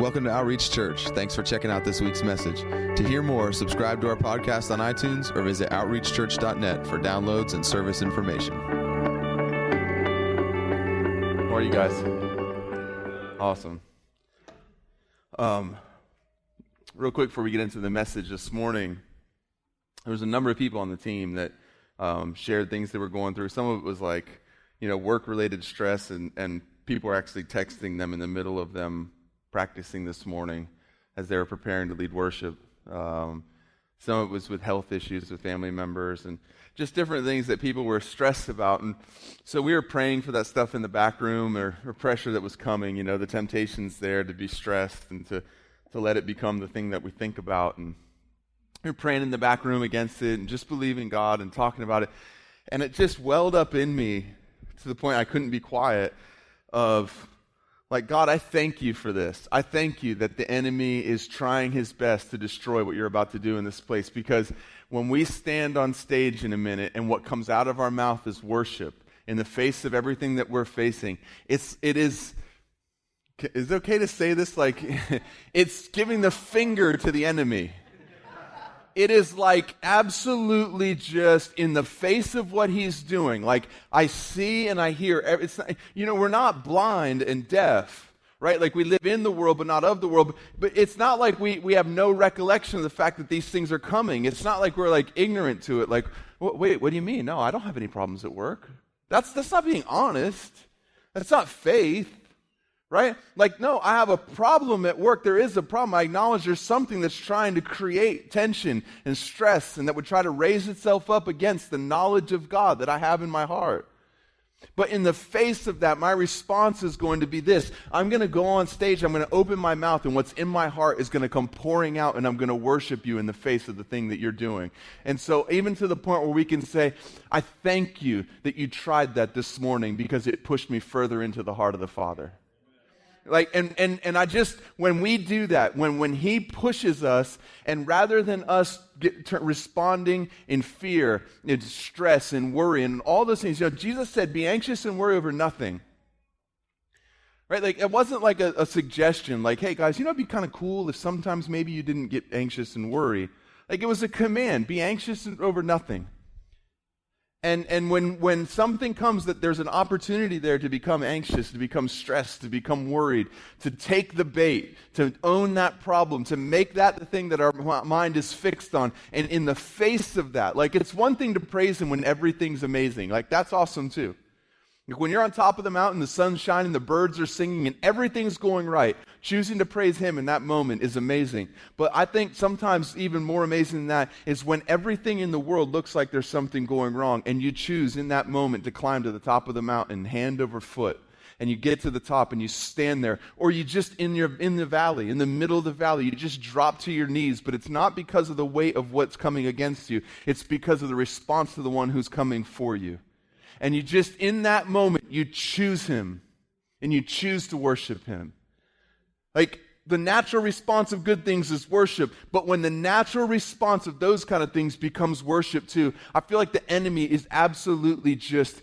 Welcome to Outreach Church. Thanks for checking out this week's message. To hear more, subscribe to our podcast on iTunes or visit outreachchurch.net for downloads and service information. How are you guys? Awesome. Um, real quick before we get into the message this morning, there was a number of people on the team that um, shared things they were going through. Some of it was like, you know, work-related stress, and, and people were actually texting them in the middle of them practicing this morning as they were preparing to lead worship. Um, some of it was with health issues with family members and just different things that people were stressed about. And so we were praying for that stuff in the back room or, or pressure that was coming, you know, the temptations there to be stressed and to, to let it become the thing that we think about. And we were praying in the back room against it and just believing God and talking about it. And it just welled up in me to the point I couldn't be quiet of like, God, I thank you for this. I thank you that the enemy is trying his best to destroy what you're about to do in this place because when we stand on stage in a minute and what comes out of our mouth is worship in the face of everything that we're facing, it's, it is, is it okay to say this? Like, it's giving the finger to the enemy it is like absolutely just in the face of what he's doing. Like I see and I hear. It's not, you know, we're not blind and deaf, right? Like we live in the world but not of the world. But it's not like we, we have no recollection of the fact that these things are coming. It's not like we're like ignorant to it. Like, wait, what do you mean? No, I don't have any problems at work. That's, that's not being honest. That's not faith right? Like, no, I have a problem at work. There is a problem. I acknowledge there's something that's trying to create tension and stress and that would try to raise itself up against the knowledge of God that I have in my heart. But in the face of that, my response is going to be this I'm going to go on stage, I'm going to open my mouth, and what's in my heart is going to come pouring out, and I'm going to worship you in the face of the thing that you're doing. And so, even to the point where we can say, I thank you that you tried that this morning because it pushed me further into the heart of the Father. Like, and, and, and I just, when we do that, when, when he pushes us, and rather than us get, responding in fear, in stress, and worry, and all those things, you know, Jesus said, be anxious and worry over nothing. Right? Like, it wasn't like a, a suggestion, like, hey guys, you know, it'd be kind of cool if sometimes maybe you didn't get anxious and worry. Like, it was a command, be anxious over nothing. And, and when, when something comes that there's an opportunity there to become anxious, to become stressed, to become worried, to take the bait, to own that problem, to make that the thing that our mind is fixed on. And in the face of that, like it's one thing to praise Him when everything's amazing. Like that's awesome too. When you're on top of the mountain, the sun's shining, the birds are singing, and everything's going right, choosing to praise Him in that moment is amazing. But I think sometimes even more amazing than that is when everything in the world looks like there's something going wrong, and you choose in that moment to climb to the top of the mountain, hand over foot, and you get to the top and you stand there, or you just in your in the valley, in the middle of the valley, you just drop to your knees. But it's not because of the weight of what's coming against you; it's because of the response to the one who's coming for you and you just, in that moment, you choose Him and you choose to worship Him. Like, the natural response of good things is worship, but when the natural response of those kind of things becomes worship too, I feel like the enemy is absolutely just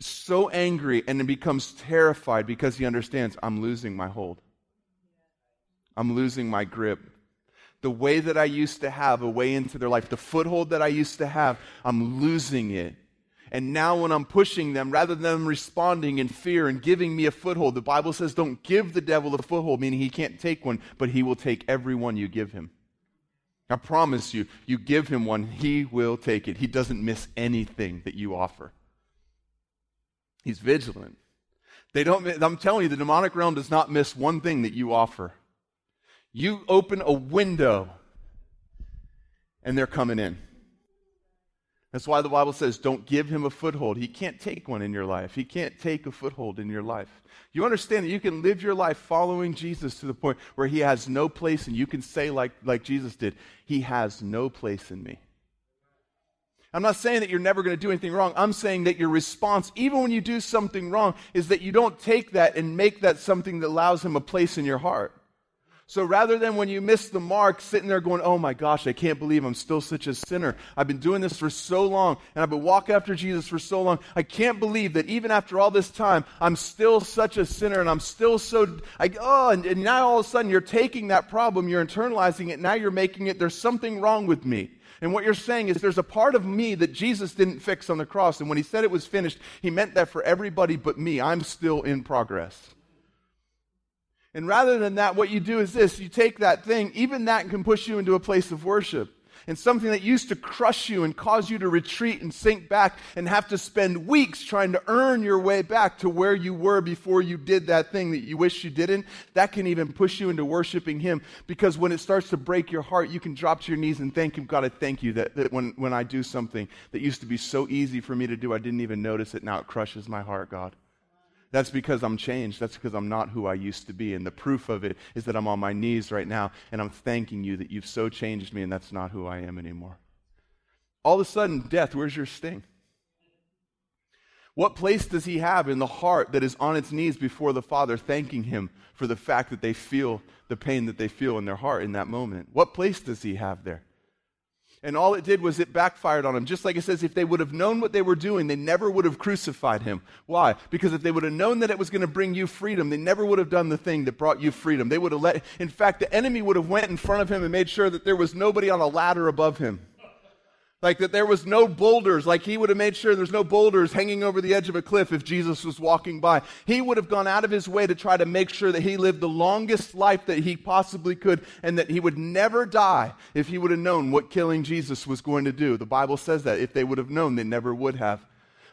so angry and then becomes terrified because he understands I'm losing my hold. I'm losing my grip. The way that I used to have a way into their life, the foothold that I used to have, I'm losing it. And now, when I'm pushing them, rather than them responding in fear and giving me a foothold, the Bible says, don't give the devil a foothold, meaning he can't take one, but he will take every one you give him. I promise you, you give him one, he will take it. He doesn't miss anything that you offer. He's vigilant. They don't, I'm telling you, the demonic realm does not miss one thing that you offer. You open a window, and they're coming in. That's why the Bible says, don't give him a foothold. He can't take one in your life. He can't take a foothold in your life. You understand that you can live your life following Jesus to the point where he has no place, and you can say, like, like Jesus did, He has no place in me. I'm not saying that you're never going to do anything wrong. I'm saying that your response, even when you do something wrong, is that you don't take that and make that something that allows him a place in your heart. So rather than when you miss the mark, sitting there going, oh my gosh, I can't believe I'm still such a sinner. I've been doing this for so long, and I've been walking after Jesus for so long. I can't believe that even after all this time, I'm still such a sinner, and I'm still so, I, oh, and, and now all of a sudden you're taking that problem, you're internalizing it, now you're making it, there's something wrong with me. And what you're saying is there's a part of me that Jesus didn't fix on the cross. And when he said it was finished, he meant that for everybody but me. I'm still in progress. And rather than that, what you do is this you take that thing, even that can push you into a place of worship. And something that used to crush you and cause you to retreat and sink back and have to spend weeks trying to earn your way back to where you were before you did that thing that you wish you didn't, that can even push you into worshiping Him. Because when it starts to break your heart, you can drop to your knees and thank Him. God, I thank you that, that when, when I do something that used to be so easy for me to do, I didn't even notice it. Now it crushes my heart, God. That's because I'm changed. That's because I'm not who I used to be. And the proof of it is that I'm on my knees right now and I'm thanking you that you've so changed me and that's not who I am anymore. All of a sudden, death, where's your sting? What place does he have in the heart that is on its knees before the Father, thanking him for the fact that they feel the pain that they feel in their heart in that moment? What place does he have there? And all it did was it backfired on them. Just like it says, if they would have known what they were doing, they never would have crucified him. Why? Because if they would have known that it was going to bring you freedom, they never would have done the thing that brought you freedom. They would have let, in fact, the enemy would have went in front of him and made sure that there was nobody on a ladder above him. Like that there was no boulders, like he would have made sure there's no boulders hanging over the edge of a cliff if Jesus was walking by. He would have gone out of his way to try to make sure that he lived the longest life that he possibly could and that he would never die if he would have known what killing Jesus was going to do. The Bible says that. If they would have known, they never would have.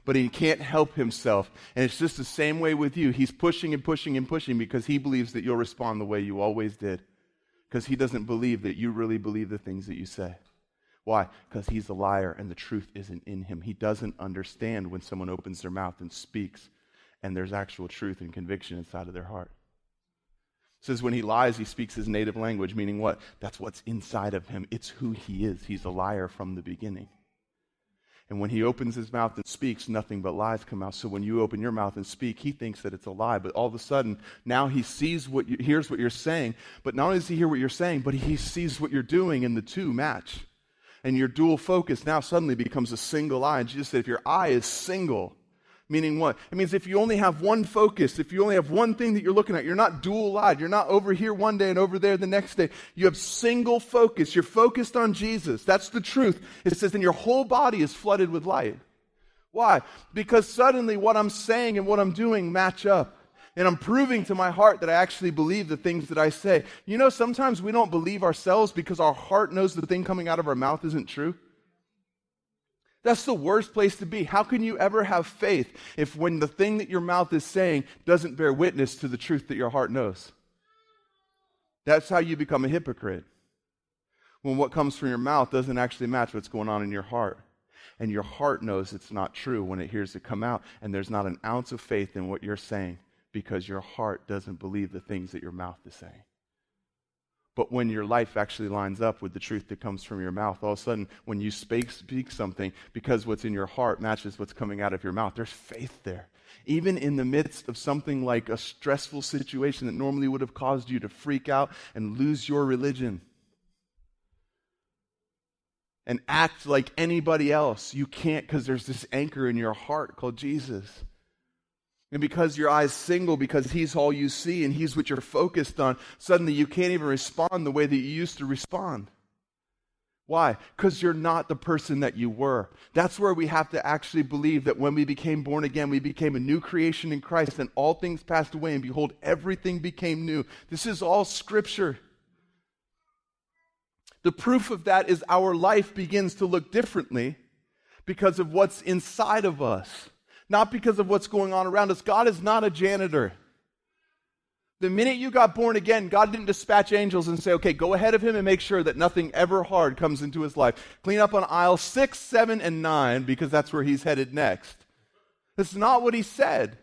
But he can't help himself. And it's just the same way with you. He's pushing and pushing and pushing because he believes that you'll respond the way you always did. Because he doesn't believe that you really believe the things that you say. Why? Because he's a liar and the truth isn't in him. He doesn't understand when someone opens their mouth and speaks and there's actual truth and conviction inside of their heart. It says when he lies, he speaks his native language, meaning what? That's what's inside of him. It's who he is. He's a liar from the beginning. And when he opens his mouth and speaks, nothing but lies come out. So when you open your mouth and speak, he thinks that it's a lie. But all of a sudden, now he sees what you, hears what you're saying. But not only does he hear what you're saying, but he sees what you're doing, and the two match and your dual focus now suddenly becomes a single eye. And Jesus said, if your eye is single, meaning what? It means if you only have one focus, if you only have one thing that you're looking at, you're not dual eyed. You're not over here one day and over there the next day. You have single focus. You're focused on Jesus. That's the truth. It says, and your whole body is flooded with light. Why? Because suddenly what I'm saying and what I'm doing match up. And I'm proving to my heart that I actually believe the things that I say. You know, sometimes we don't believe ourselves because our heart knows the thing coming out of our mouth isn't true. That's the worst place to be. How can you ever have faith if when the thing that your mouth is saying doesn't bear witness to the truth that your heart knows? That's how you become a hypocrite. When what comes from your mouth doesn't actually match what's going on in your heart. And your heart knows it's not true when it hears it come out, and there's not an ounce of faith in what you're saying because your heart doesn't believe the things that your mouth is saying. But when your life actually lines up with the truth that comes from your mouth, all of a sudden, when you speak, speak something, because what's in your heart matches what's coming out of your mouth, there's faith there. Even in the midst of something like a stressful situation that normally would have caused you to freak out and lose your religion and act like anybody else, you can't because there's this anchor in your heart called Jesus. And because your eye's single, because he's all you see and he's what you're focused on, suddenly you can't even respond the way that you used to respond. Why? Because you're not the person that you were. That's where we have to actually believe that when we became born again, we became a new creation in Christ, and all things passed away, and behold, everything became new. This is all scripture. The proof of that is our life begins to look differently because of what's inside of us not because of what's going on around us. God is not a janitor. The minute you got born again, God didn't dispatch angels and say, okay, go ahead of him and make sure that nothing ever hard comes into his life. Clean up on aisle six, seven, and nine because that's where he's headed next. That's not what he said.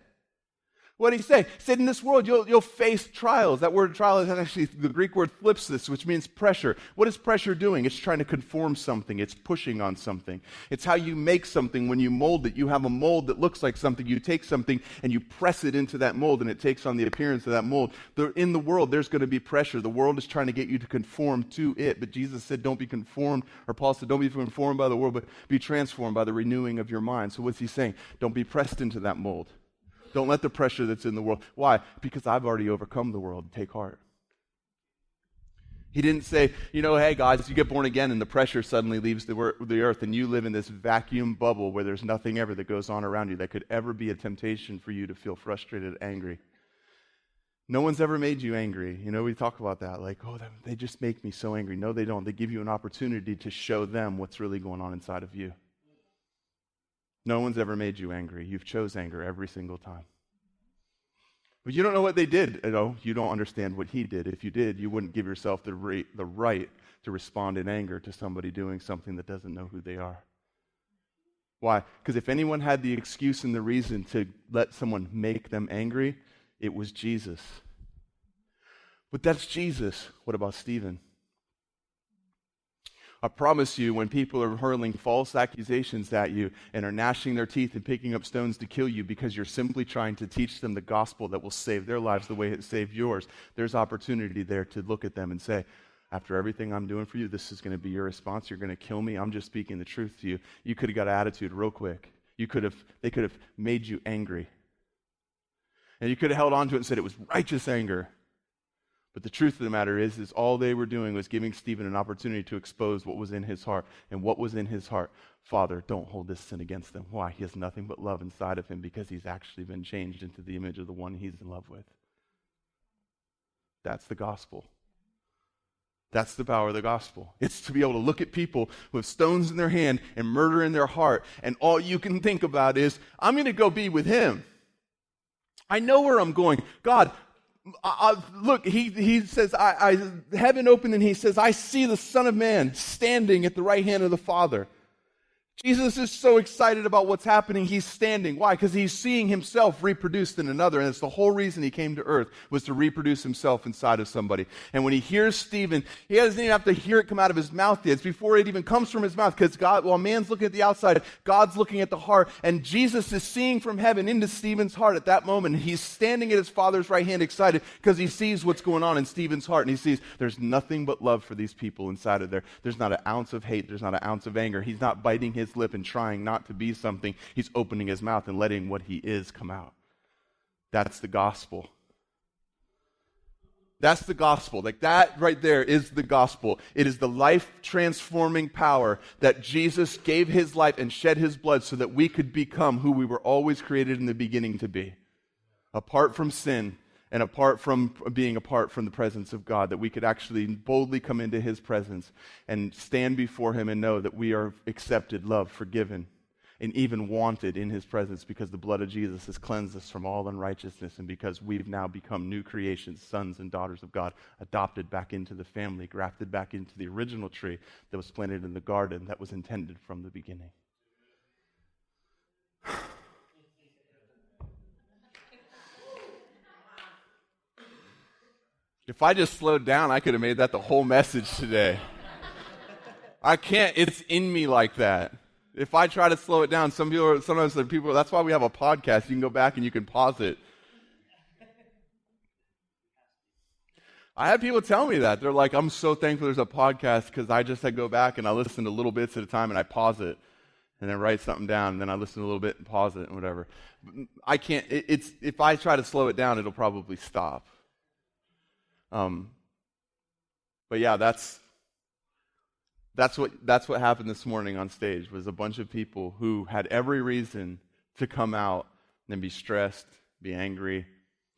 What did he say? He said, In this world, you'll, you'll face trials. That word trial is actually, the Greek word thlipsis, which means pressure. What is pressure doing? It's trying to conform something, it's pushing on something. It's how you make something when you mold it. You have a mold that looks like something. You take something and you press it into that mold, and it takes on the appearance of that mold. in the world, there's going to be pressure. The world is trying to get you to conform to it. But Jesus said, Don't be conformed, or Paul said, Don't be conformed by the world, but be transformed by the renewing of your mind. So what's he saying? Don't be pressed into that mold. Don't let the pressure that's in the world. Why? Because I've already overcome the world. Take heart. He didn't say, you know, hey guys, you get born again and the pressure suddenly leaves the, the earth and you live in this vacuum bubble where there's nothing ever that goes on around you that could ever be a temptation for you to feel frustrated, angry. No one's ever made you angry. You know, we talk about that. Like, oh, they just make me so angry. No, they don't. They give you an opportunity to show them what's really going on inside of you. No one's ever made you angry. You've chose anger every single time. But you don't know what they did. You know, you don't understand what he did. If you did, you wouldn't give yourself the, re- the right to respond in anger to somebody doing something that doesn't know who they are. Why? Because if anyone had the excuse and the reason to let someone make them angry, it was Jesus. But that's Jesus. What about Stephen? I promise you, when people are hurling false accusations at you and are gnashing their teeth and picking up stones to kill you because you're simply trying to teach them the gospel that will save their lives the way it saved yours, there's opportunity there to look at them and say, after everything I'm doing for you, this is going to be your response. You're going to kill me. I'm just speaking the truth to you. You could have got an attitude real quick. You could have, they could have made you angry. And you could have held on to it and said it was righteous anger. But the truth of the matter is, is all they were doing was giving Stephen an opportunity to expose what was in his heart. And what was in his heart? Father, don't hold this sin against them. Why? He has nothing but love inside of him because he's actually been changed into the image of the one he's in love with. That's the gospel. That's the power of the gospel. It's to be able to look at people with stones in their hand and murder in their heart, and all you can think about is, I'm going to go be with him. I know where I'm going. God, I, look, he, he says, I, I, heaven opened and he says, I see the Son of Man standing at the right hand of the Father. Jesus is so excited about what's happening. He's standing. Why? Because he's seeing himself reproduced in another. And it's the whole reason he came to earth was to reproduce himself inside of somebody. And when he hears Stephen, he doesn't even have to hear it come out of his mouth yet. It's before it even comes from his mouth. Because God, while man's looking at the outside, God's looking at the heart. And Jesus is seeing from heaven into Stephen's heart at that moment. He's standing at his father's right hand excited because he sees what's going on in Stephen's heart. And he sees there's nothing but love for these people inside of there. There's not an ounce of hate. There's not an ounce of anger. He's not biting his his lip and trying not to be something. He's opening his mouth and letting what he is come out. That's the gospel. That's the gospel. Like that right there is the gospel. It is the life transforming power that Jesus gave his life and shed his blood so that we could become who we were always created in the beginning to be. Apart from sin, and apart from being apart from the presence of God, that we could actually boldly come into His presence and stand before Him and know that we are accepted, loved, forgiven, and even wanted in His presence because the blood of Jesus has cleansed us from all unrighteousness and because we've now become new creations, sons and daughters of God, adopted back into the family, grafted back into the original tree that was planted in the garden that was intended from the beginning. If I just slowed down, I could have made that the whole message today. I can't, it's in me like that. If I try to slow it down, some people, sometimes the people, that's why we have a podcast. You can go back and you can pause it. I had people tell me that. They're like, I'm so thankful there's a podcast because I just I go back and I listen to little bits at a time and I pause it and then write something down and then I listen a little bit and pause it and whatever. I can't, it, it's, if I try to slow it down, it'll probably stop. Um, but yeah, that's that's what that's what happened this morning on stage was a bunch of people who had every reason to come out and be stressed, be angry,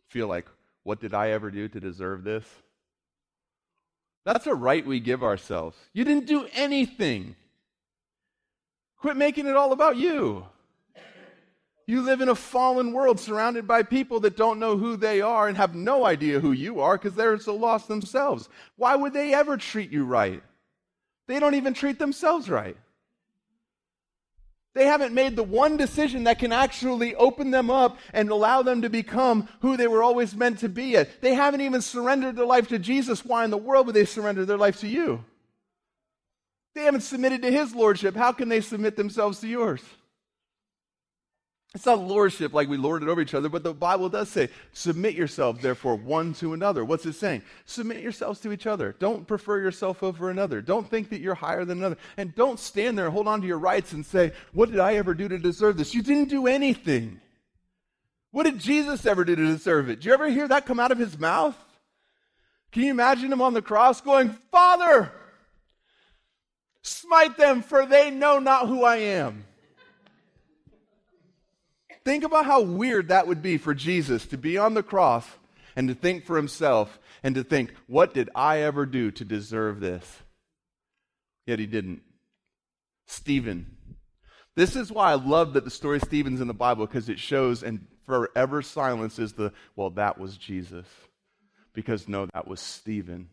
feel like what did I ever do to deserve this? That's a right we give ourselves. You didn't do anything. Quit making it all about you. You live in a fallen world surrounded by people that don't know who they are and have no idea who you are because they're so lost themselves. Why would they ever treat you right? They don't even treat themselves right. They haven't made the one decision that can actually open them up and allow them to become who they were always meant to be. Yet. They haven't even surrendered their life to Jesus. Why in the world would they surrender their life to you? They haven't submitted to his lordship. How can they submit themselves to yours? It's not lordship like we lord it over each other, but the Bible does say, submit yourselves, therefore, one to another. What's it saying? Submit yourselves to each other. Don't prefer yourself over another. Don't think that you're higher than another. And don't stand there and hold on to your rights and say, What did I ever do to deserve this? You didn't do anything. What did Jesus ever do to deserve it? Do you ever hear that come out of his mouth? Can you imagine him on the cross going, Father, smite them, for they know not who I am? Think about how weird that would be for Jesus to be on the cross and to think for himself and to think, what did I ever do to deserve this? Yet he didn't. Stephen. This is why I love that the story of Stephen's in the Bible because it shows and forever silences the, well, that was Jesus. Because no, that was Stephen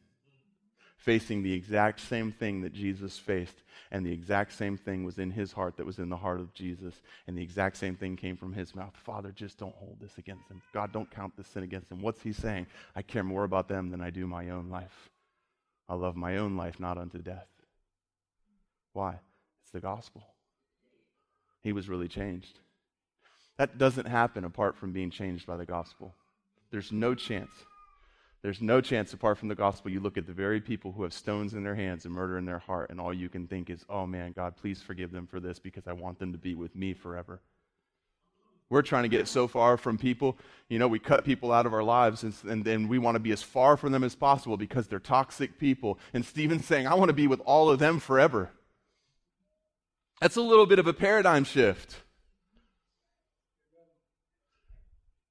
facing the exact same thing that Jesus faced, and the exact same thing was in his heart that was in the heart of Jesus, and the exact same thing came from his mouth. Father, just don't hold this against him. God, don't count this sin against him. What's he saying? I care more about them than I do my own life. I love my own life, not unto death. Why? It's the gospel. He was really changed. That doesn't happen apart from being changed by the gospel. There's no chance there's no chance apart from the gospel. You look at the very people who have stones in their hands and murder in their heart, and all you can think is, oh man, God, please forgive them for this because I want them to be with me forever. We're trying to get so far from people. You know, we cut people out of our lives, and, and, and we want to be as far from them as possible because they're toxic people. And Stephen's saying, I want to be with all of them forever. That's a little bit of a paradigm shift.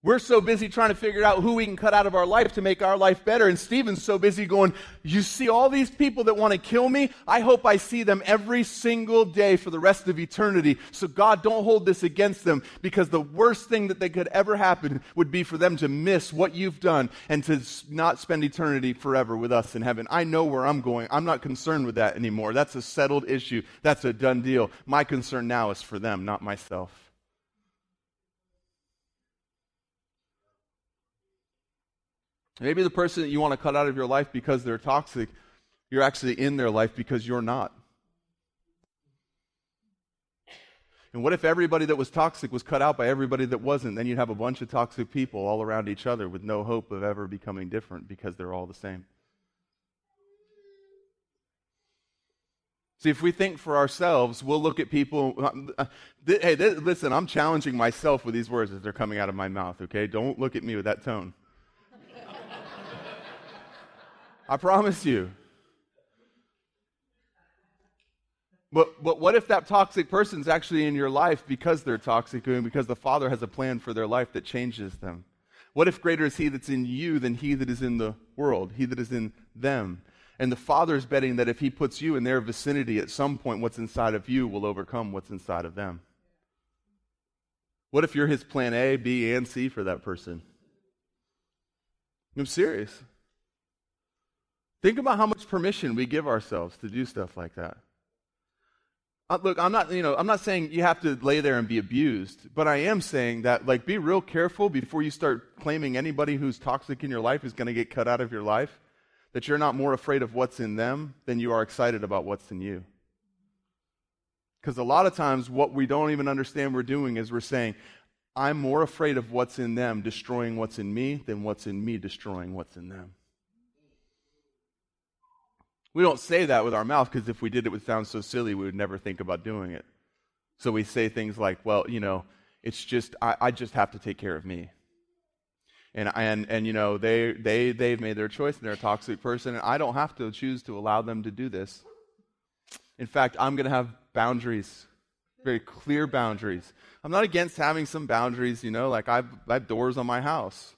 We're so busy trying to figure out who we can cut out of our life to make our life better. And Stephen's so busy going, You see all these people that want to kill me? I hope I see them every single day for the rest of eternity. So, God, don't hold this against them because the worst thing that they could ever happen would be for them to miss what you've done and to not spend eternity forever with us in heaven. I know where I'm going. I'm not concerned with that anymore. That's a settled issue. That's a done deal. My concern now is for them, not myself. Maybe the person that you want to cut out of your life because they're toxic, you're actually in their life because you're not. And what if everybody that was toxic was cut out by everybody that wasn't? Then you'd have a bunch of toxic people all around each other with no hope of ever becoming different because they're all the same. See, if we think for ourselves, we'll look at people. Uh, hey, listen, I'm challenging myself with these words as they're coming out of my mouth, okay? Don't look at me with that tone. I promise you. But, but what if that toxic person's actually in your life because they're toxic and because the Father has a plan for their life that changes them? What if greater is He that's in you than He that is in the world, He that is in them? And the Father is betting that if He puts you in their vicinity, at some point, what's inside of you will overcome what's inside of them. What if you're His plan A, B, and C for that person? I'm serious. Think about how much permission we give ourselves to do stuff like that. Uh, look, I'm not, you know, I'm not saying you have to lay there and be abused, but I am saying that, like, be real careful before you start claiming anybody who's toxic in your life is going to get cut out of your life. That you're not more afraid of what's in them than you are excited about what's in you. Because a lot of times, what we don't even understand we're doing is we're saying, I'm more afraid of what's in them destroying what's in me than what's in me destroying what's in them. We don't say that with our mouth because if we did, it would sound so silly, we would never think about doing it. So we say things like, well, you know, it's just, I, I just have to take care of me. And, and, and you know, they, they, they've made their choice and they're a toxic person, and I don't have to choose to allow them to do this. In fact, I'm going to have boundaries, very clear boundaries. I'm not against having some boundaries, you know, like I've, I have doors on my house,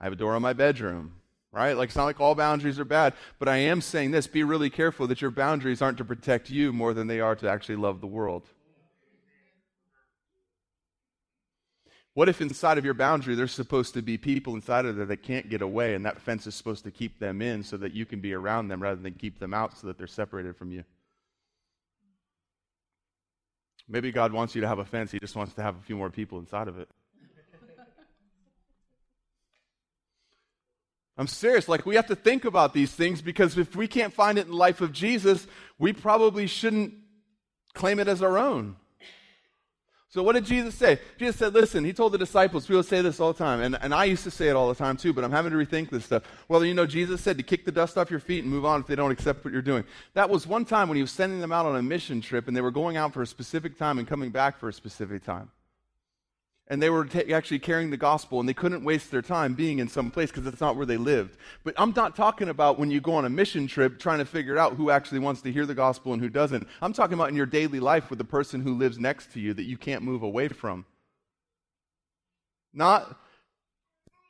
I have a door on my bedroom right? Like it's not like all boundaries are bad, but I am saying this be really careful that your boundaries aren't to protect you more than they are to actually love the world. What if inside of your boundary there's supposed to be people inside of there that can't get away, and that fence is supposed to keep them in so that you can be around them rather than keep them out so that they're separated from you? Maybe God wants you to have a fence, He just wants to have a few more people inside of it. I'm serious. Like, we have to think about these things because if we can't find it in the life of Jesus, we probably shouldn't claim it as our own. So, what did Jesus say? Jesus said, Listen, he told the disciples, people say this all the time, and, and I used to say it all the time too, but I'm having to rethink this stuff. Well, you know, Jesus said to kick the dust off your feet and move on if they don't accept what you're doing. That was one time when he was sending them out on a mission trip, and they were going out for a specific time and coming back for a specific time and they were actually carrying the gospel and they couldn't waste their time being in some place because it's not where they lived. But i'm not talking about when you go on a mission trip trying to figure out who actually wants to hear the gospel and who doesn't. I'm talking about in your daily life with the person who lives next to you that you can't move away from. Not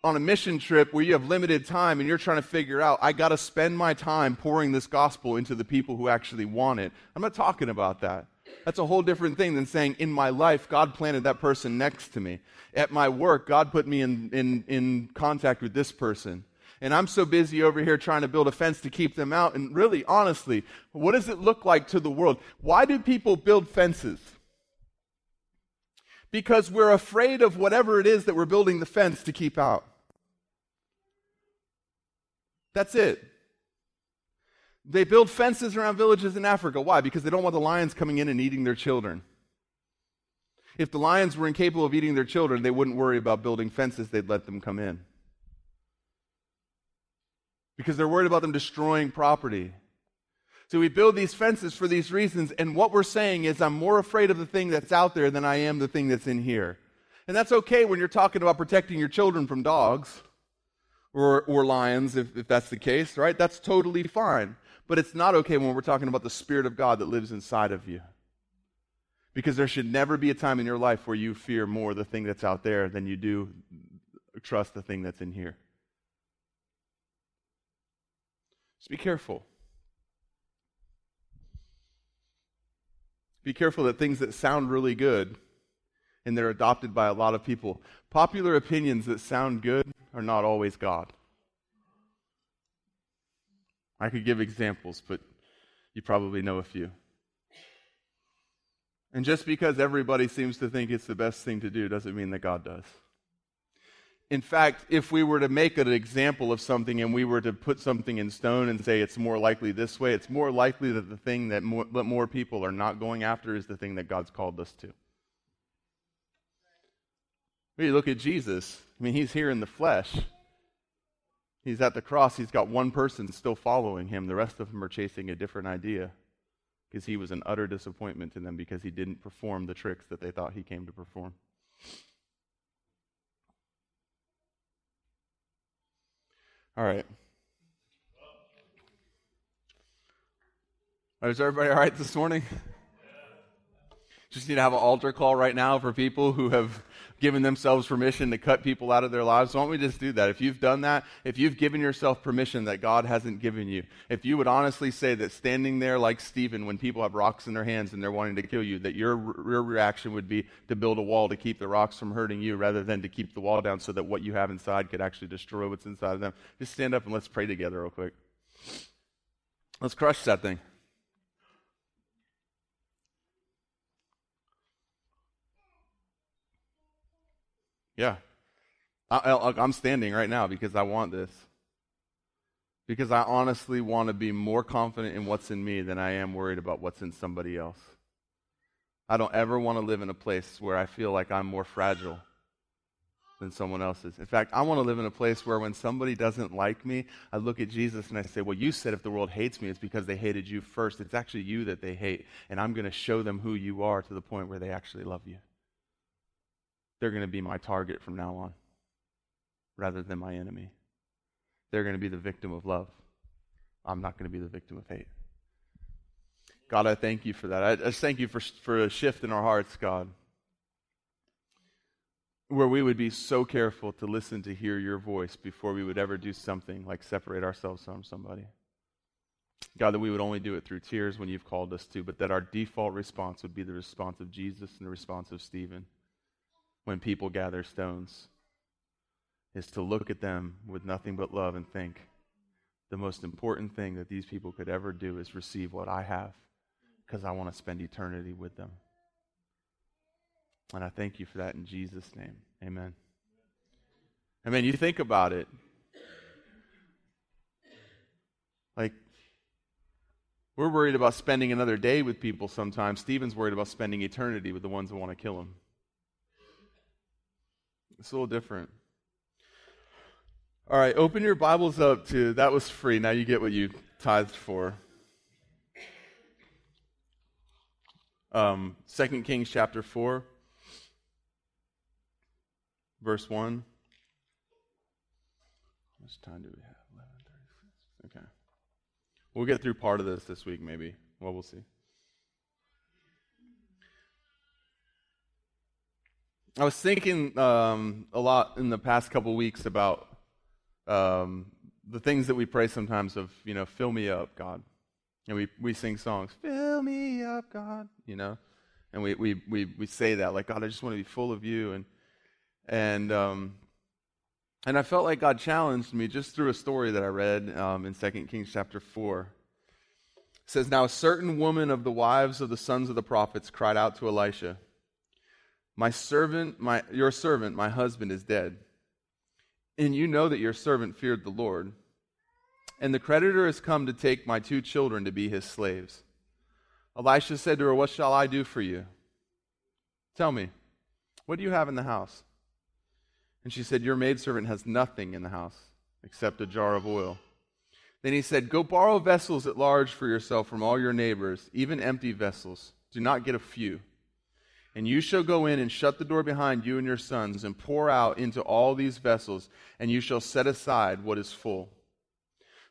on a mission trip where you have limited time and you're trying to figure out i got to spend my time pouring this gospel into the people who actually want it. I'm not talking about that that's a whole different thing than saying, in my life, God planted that person next to me. At my work, God put me in, in, in contact with this person. And I'm so busy over here trying to build a fence to keep them out. And really, honestly, what does it look like to the world? Why do people build fences? Because we're afraid of whatever it is that we're building the fence to keep out. That's it. They build fences around villages in Africa. Why? Because they don't want the lions coming in and eating their children. If the lions were incapable of eating their children, they wouldn't worry about building fences, they'd let them come in. Because they're worried about them destroying property. So we build these fences for these reasons, and what we're saying is, I'm more afraid of the thing that's out there than I am the thing that's in here. And that's okay when you're talking about protecting your children from dogs or, or lions, if, if that's the case, right? That's totally fine. But it's not okay when we're talking about the Spirit of God that lives inside of you. Because there should never be a time in your life where you fear more the thing that's out there than you do trust the thing that's in here. Just be careful. Be careful that things that sound really good and they're adopted by a lot of people. Popular opinions that sound good are not always God. I could give examples, but you probably know a few. And just because everybody seems to think it's the best thing to do doesn't mean that God does. In fact, if we were to make an example of something and we were to put something in stone and say it's more likely this way, it's more likely that the thing that more, that more people are not going after is the thing that God's called us to. When you look at Jesus, I mean, he's here in the flesh. He's at the cross. He's got one person still following him. The rest of them are chasing a different idea because he was an utter disappointment to them because he didn't perform the tricks that they thought he came to perform. All right. Is everybody all right this morning? Just need to have an altar call right now for people who have given themselves permission to cut people out of their lives. Why don't we just do that? If you've done that, if you've given yourself permission that God hasn't given you, if you would honestly say that standing there like Stephen when people have rocks in their hands and they're wanting to kill you, that your, your reaction would be to build a wall to keep the rocks from hurting you rather than to keep the wall down so that what you have inside could actually destroy what's inside of them. Just stand up and let's pray together real quick. Let's crush that thing. Yeah. I, am standing right now because I want this. Because I honestly want to be more confident in what's in me than I am worried about what's in somebody else. I don't ever want to live in a place where I feel like I'm more fragile than someone else's. In fact, I want to live in a place where when somebody doesn't like me, I look at Jesus and I say, Well, you said if the world hates me, it's because they hated you first. It's actually you that they hate. And I'm going to show them who you are to the point where they actually love you they're going to be my target from now on rather than my enemy. They're going to be the victim of love. I'm not going to be the victim of hate. God, I thank you for that. I just thank you for, for a shift in our hearts, God, where we would be so careful to listen to hear your voice before we would ever do something like separate ourselves from somebody. God, that we would only do it through tears when you've called us to, but that our default response would be the response of Jesus and the response of Stephen when people gather stones is to look at them with nothing but love and think the most important thing that these people could ever do is receive what I have because I want to spend eternity with them. And I thank you for that in Jesus' name. Amen. I mean, you think about it. Like, we're worried about spending another day with people sometimes. Stephen's worried about spending eternity with the ones that want to kill him. It's a little different. All right, open your Bibles up to that was free. Now you get what you tithed for. Um, 2 Kings chapter 4, verse 1. How much time do we have? 11:36. Okay. We'll get through part of this this week, maybe. Well, we'll see. I was thinking um, a lot in the past couple weeks about um, the things that we pray sometimes of, you know, fill me up, God. And we, we sing songs, fill me up, God, you know. And we, we, we, we say that, like, God, I just want to be full of you. And, and, um, and I felt like God challenged me just through a story that I read um, in 2 Kings chapter 4. It says, Now a certain woman of the wives of the sons of the prophets cried out to Elisha, My servant, my, your servant, my husband is dead. And you know that your servant feared the Lord. And the creditor has come to take my two children to be his slaves. Elisha said to her, What shall I do for you? Tell me, what do you have in the house? And she said, Your maidservant has nothing in the house except a jar of oil. Then he said, Go borrow vessels at large for yourself from all your neighbors, even empty vessels. Do not get a few. And you shall go in and shut the door behind you and your sons, and pour out into all these vessels, and you shall set aside what is full.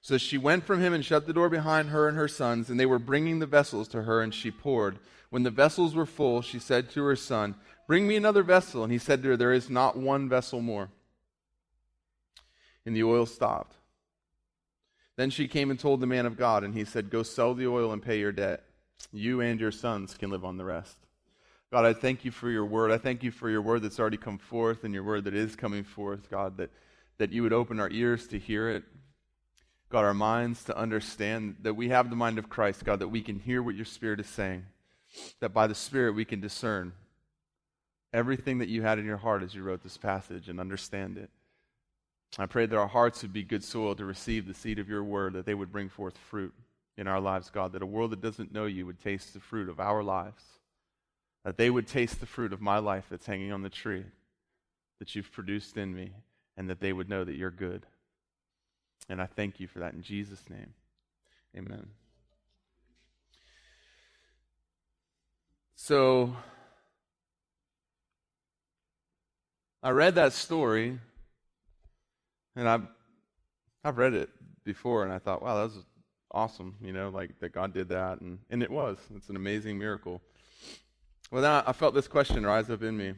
So she went from him and shut the door behind her and her sons, and they were bringing the vessels to her, and she poured. When the vessels were full, she said to her son, Bring me another vessel. And he said to her, There is not one vessel more. And the oil stopped. Then she came and told the man of God, and he said, Go sell the oil and pay your debt. You and your sons can live on the rest. God, I thank you for your word. I thank you for your word that's already come forth and your word that is coming forth, God, that, that you would open our ears to hear it. God, our minds to understand that we have the mind of Christ, God, that we can hear what your Spirit is saying, that by the Spirit we can discern everything that you had in your heart as you wrote this passage and understand it. I pray that our hearts would be good soil to receive the seed of your word, that they would bring forth fruit in our lives, God, that a world that doesn't know you would taste the fruit of our lives, that they would taste the fruit of my life that's hanging on the tree that you've produced in me, and that they would know that you're good. And I thank you for that in Jesus' name. Amen. So, I read that story, and I've, I've read it before, and I thought, wow, that was awesome, you know, like that God did that. And, and it was. It's an amazing miracle. Well, then I, felt this question rise up in me.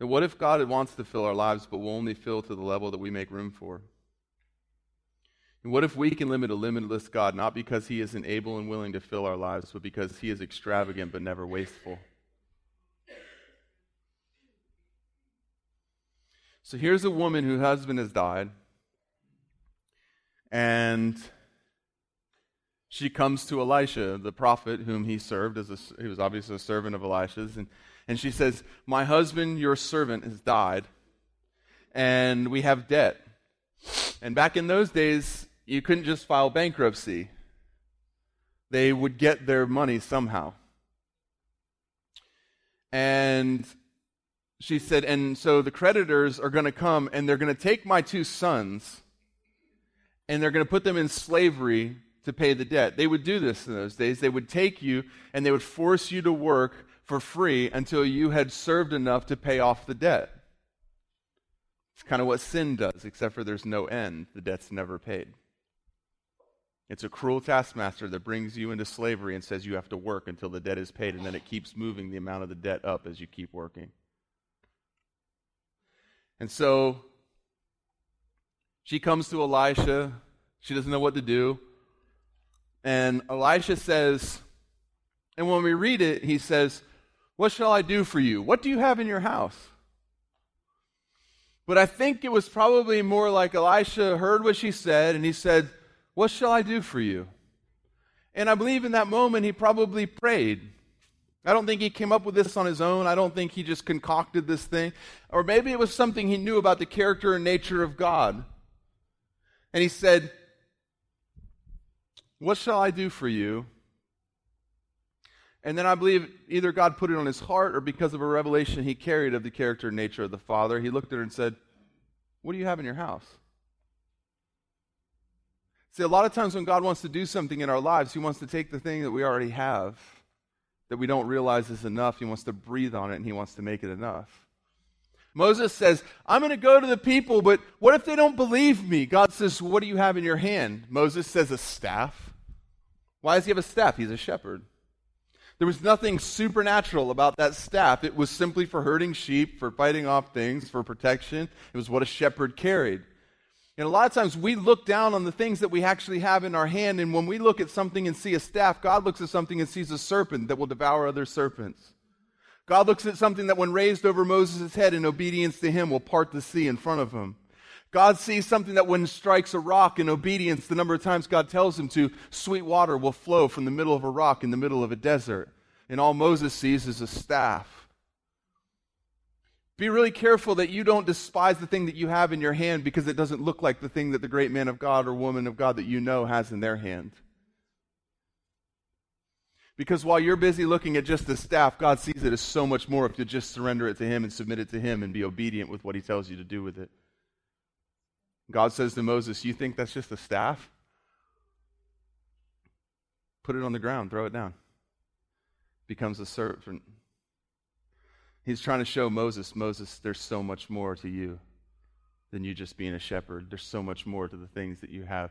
And what if God wants to fill our lives, but will only fill to the level that we make room for? And what if we can limit a limitless God, not because he isn't able and willing to fill our lives, but because he is extravagant but never wasteful? So here's a woman whose husband has died, and she comes to Elisha, the prophet whom he served, as a, he was obviously a servant of Elisha's, and and she says, My husband, your servant, has died, and we have debt. And back in those days, you couldn't just file bankruptcy, they would get their money somehow. And she said, And so the creditors are going to come and they're going to take my two sons and they're going to put them in slavery to pay the debt. They would do this in those days. They would take you and they would force you to work for free until you had served enough to pay off the debt. It's kind of what sin does, except for there's no end. The debt's never paid. It's a cruel taskmaster that brings you into slavery and says you have to work until the debt is paid, and then it keeps moving the amount of the debt up as you keep working. And so she comes to Elisha. She doesn't know what to do. And Elisha says, and when we read it, he says, what shall I do for you? What do you have in your house? But I think it was probably more like Elisha heard what she said and he said, What shall I do for you? And I believe in that moment he probably prayed. I don't think he came up with this on his own. I don't think he just concocted this thing. Or maybe it was something he knew about the character and nature of God. And he said, What shall I do for you? And then I believe either God put it on his heart or because of a revelation he carried of the character and nature of the Father, he looked at her and said, What do you have in your house? See, a lot of times when God wants to do something in our lives, he wants to take the thing that we already have that we don't realize is enough. He wants to breathe on it and he wants to make it enough. Moses says, I'm going to go to the people, but what if they don't believe me? God says, What do you have in your hand? Moses says, A staff. Why does he have a staff? He's a shepherd. There was nothing supernatural about that staff. It was simply for herding sheep, for fighting off things, for protection. It was what a shepherd carried. And a lot of times we look down on the things that we actually have in our hand, and when we look at something and see a staff, God looks at something and sees a serpent that will devour other serpents. God looks at something that, when raised over Moses' head in obedience to him, will part the sea in front of him. God sees something that, when strikes a rock in obedience, the number of times God tells him to, sweet water will flow from the middle of a rock in the middle of a desert. And all Moses sees is a staff. Be really careful that you don't despise the thing that you have in your hand because it doesn't look like the thing that the great man of God or woman of God that you know has in their hand. Because while you're busy looking at just the staff, God sees it as so much more if you just surrender it to Him and submit it to Him and be obedient with what He tells you to do with it. God says to Moses, You think that's just a staff? Put it on the ground, throw it down. Becomes a serpent He's trying to show Moses, Moses, there's so much more to you than you just being a shepherd. There's so much more to the things that you have.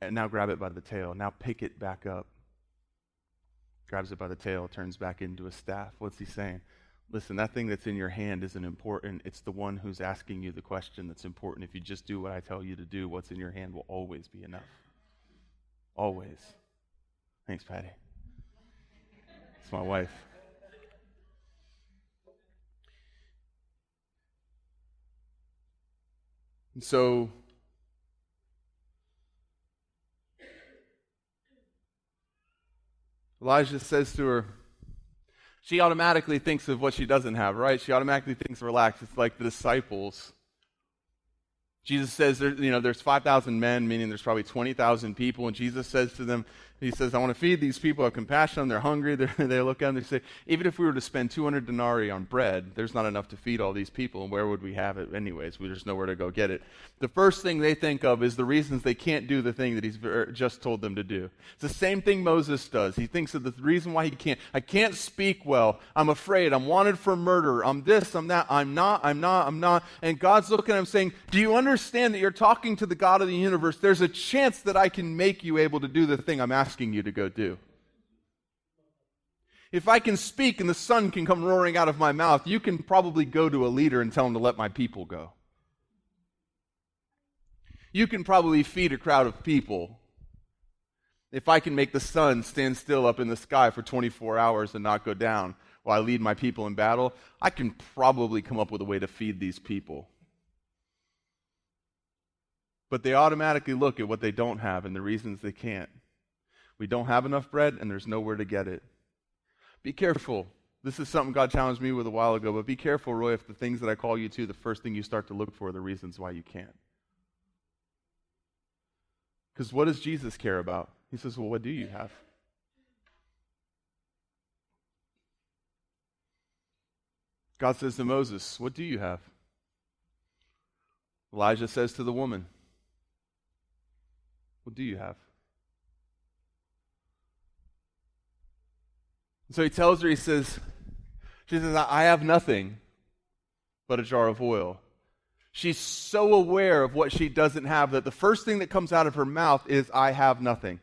And now grab it by the tail. Now pick it back up. Grabs it by the tail, turns back into a staff. What's he saying? Listen, that thing that's in your hand isn't important. It's the one who's asking you the question that's important. If you just do what I tell you to do, what's in your hand will always be enough. Always. Thanks, Patty. It's my wife. And so, Elijah says to her, she automatically thinks of what she doesn't have, right? She automatically thinks relax. It's like the disciples. Jesus says, there, you know, there's 5,000 men, meaning there's probably 20,000 people, and Jesus says to them, he says, I want to feed these people. I have compassion on them. They're hungry. They're, they look at them. They say, even if we were to spend 200 denarii on bread, there's not enough to feed all these people. And where would we have it anyways? We just nowhere to go get it. The first thing they think of is the reasons they can't do the thing that he's just told them to do. It's the same thing Moses does. He thinks of the reason why he can't. I can't speak well. I'm afraid. I'm wanted for murder. I'm this. I'm that. I'm not. I'm not. I'm not. And God's looking at him saying, Do you understand that you're talking to the God of the universe? There's a chance that I can make you able to do the thing I'm asking you to go do. If I can speak and the sun can come roaring out of my mouth, you can probably go to a leader and tell him to let my people go. You can probably feed a crowd of people. If I can make the sun stand still up in the sky for 24 hours and not go down while I lead my people in battle, I can probably come up with a way to feed these people. But they automatically look at what they don't have and the reasons they can't. We don't have enough bread and there's nowhere to get it. Be careful. This is something God challenged me with a while ago, but be careful, Roy, if the things that I call you to, the first thing you start to look for are the reasons why you can't. Because what does Jesus care about? He says, Well, what do you have? God says to Moses, What do you have? Elijah says to the woman, What do you have? So he tells her, he says, she says, I have nothing but a jar of oil. She's so aware of what she doesn't have that the first thing that comes out of her mouth is, I have nothing.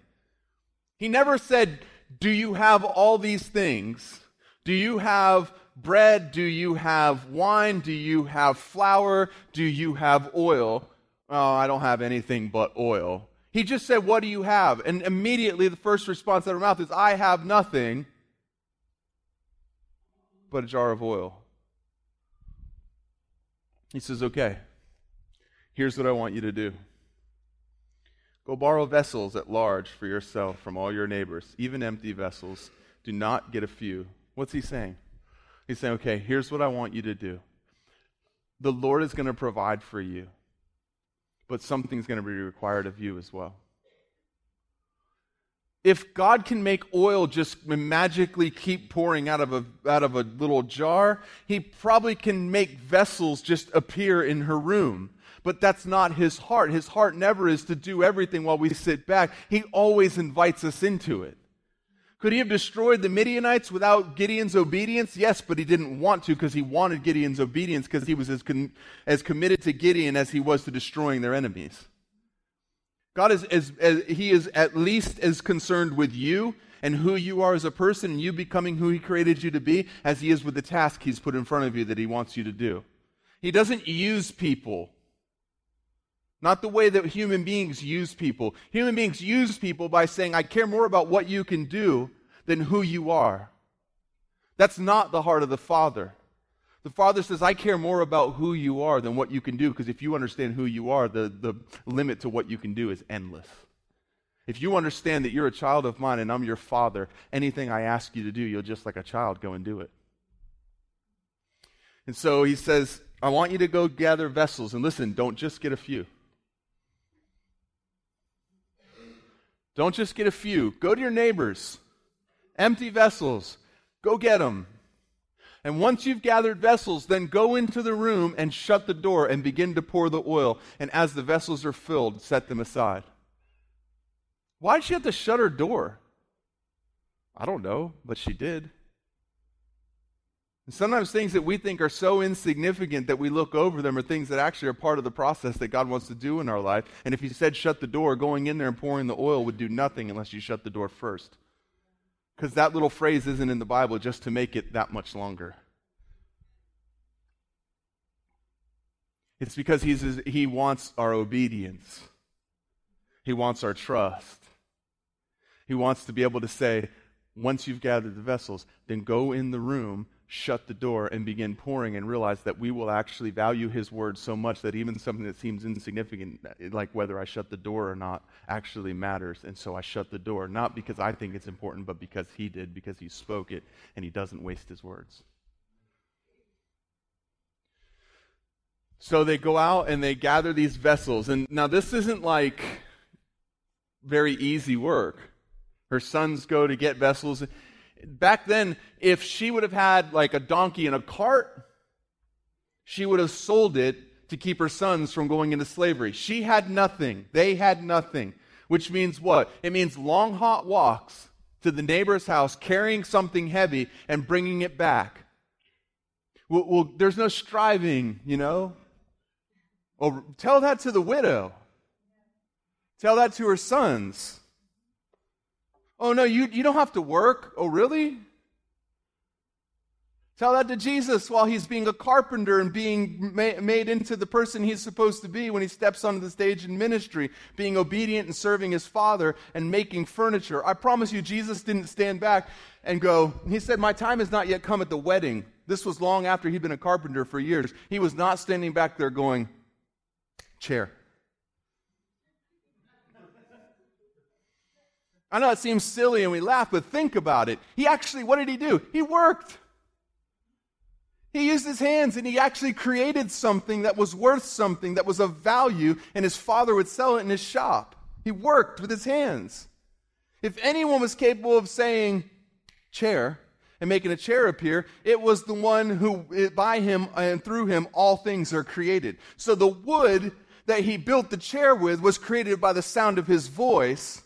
He never said, Do you have all these things? Do you have bread? Do you have wine? Do you have flour? Do you have oil? Oh, I don't have anything but oil. He just said, What do you have? And immediately the first response out of her mouth is, I have nothing but a jar of oil. He says, Okay, here's what I want you to do go borrow vessels at large for yourself from all your neighbors, even empty vessels. Do not get a few. What's he saying? He's saying, okay, here's what I want you to do. The Lord is going to provide for you, but something's going to be required of you as well. If God can make oil just magically keep pouring out of a, out of a little jar, he probably can make vessels just appear in her room. But that's not his heart. His heart never is to do everything while we sit back. He always invites us into it. Could he have destroyed the Midianites without Gideon's obedience? Yes, but he didn't want to because he wanted Gideon's obedience because he was as, as committed to Gideon as he was to destroying their enemies. God is, as, as, he is at least as concerned with you and who you are as a person and you becoming who he created you to be as he is with the task he's put in front of you that he wants you to do. He doesn't use people. Not the way that human beings use people. Human beings use people by saying, I care more about what you can do than who you are. That's not the heart of the Father. The Father says, I care more about who you are than what you can do, because if you understand who you are, the, the limit to what you can do is endless. If you understand that you're a child of mine and I'm your Father, anything I ask you to do, you'll just like a child go and do it. And so he says, I want you to go gather vessels. And listen, don't just get a few. Don't just get a few. Go to your neighbors. Empty vessels. Go get them. And once you've gathered vessels, then go into the room and shut the door and begin to pour the oil. And as the vessels are filled, set them aside. Why did she have to shut her door? I don't know, but she did. And sometimes things that we think are so insignificant that we look over them are things that actually are part of the process that God wants to do in our life. And if He said shut the door, going in there and pouring the oil would do nothing unless you shut the door first. Because that little phrase isn't in the Bible just to make it that much longer. It's because he's, he wants our obedience. He wants our trust. He wants to be able to say, once you've gathered the vessels, then go in the room shut the door and begin pouring and realize that we will actually value his word so much that even something that seems insignificant, like whether I shut the door or not, actually matters. And so I shut the door, not because I think it's important, but because he did, because he spoke it, and he doesn't waste his words. So they go out and they gather these vessels. And now this isn't like very easy work. Her sons go to get vessels back then, if she would have had like a donkey and a cart, she would have sold it to keep her sons from going into slavery. She had nothing. They had nothing. Which means what? It means long, hot walks to the neighbor's house, carrying something heavy and bringing it back. Well, well there's no striving, you know. Well, tell that to the widow. Tell that to her sons. Oh, no, you, you don't have to work. Oh, really? Tell that to Jesus while he's being a carpenter and being ma- made into the person he's supposed to be when he steps onto the stage in ministry, being obedient and serving his father and making furniture. I promise you, Jesus didn't stand back and go, He said, My time has not yet come at the wedding. This was long after he'd been a carpenter for years. He was not standing back there going, Chair. I know it seems silly and we laugh, but think about it. He actually, what did he do? He worked. He used his hands and he actually created something that was worth something, that was of value, and his father would sell it in his shop. He worked with his hands. If anyone was capable of saying chair and making a chair appear, it was the one who, eh, by him and through him, all things are created. So the wood that he built the chair with was created by the sound of his voice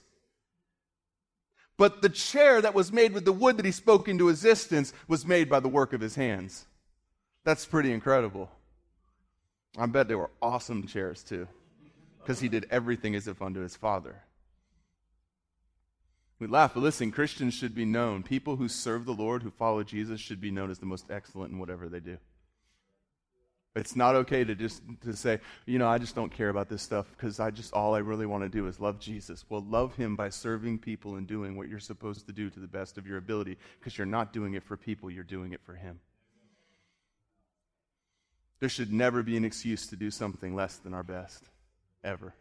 but the chair that was made with the wood that he spoke into existence was made by the work of his hands. That's pretty incredible. I bet they were awesome chairs too, because he did everything as if unto his Father. We laugh, but listen, Christians should be known. People who serve the Lord, who follow Jesus, should be known as the most excellent in whatever they do. It's not okay to just to say, you know, I just don't care about this stuff because I just all I really want to do is love Jesus. Well, love him by serving people and doing what you're supposed to do to the best of your ability because you're not doing it for people, you're doing it for him. There should never be an excuse to do something less than our best ever.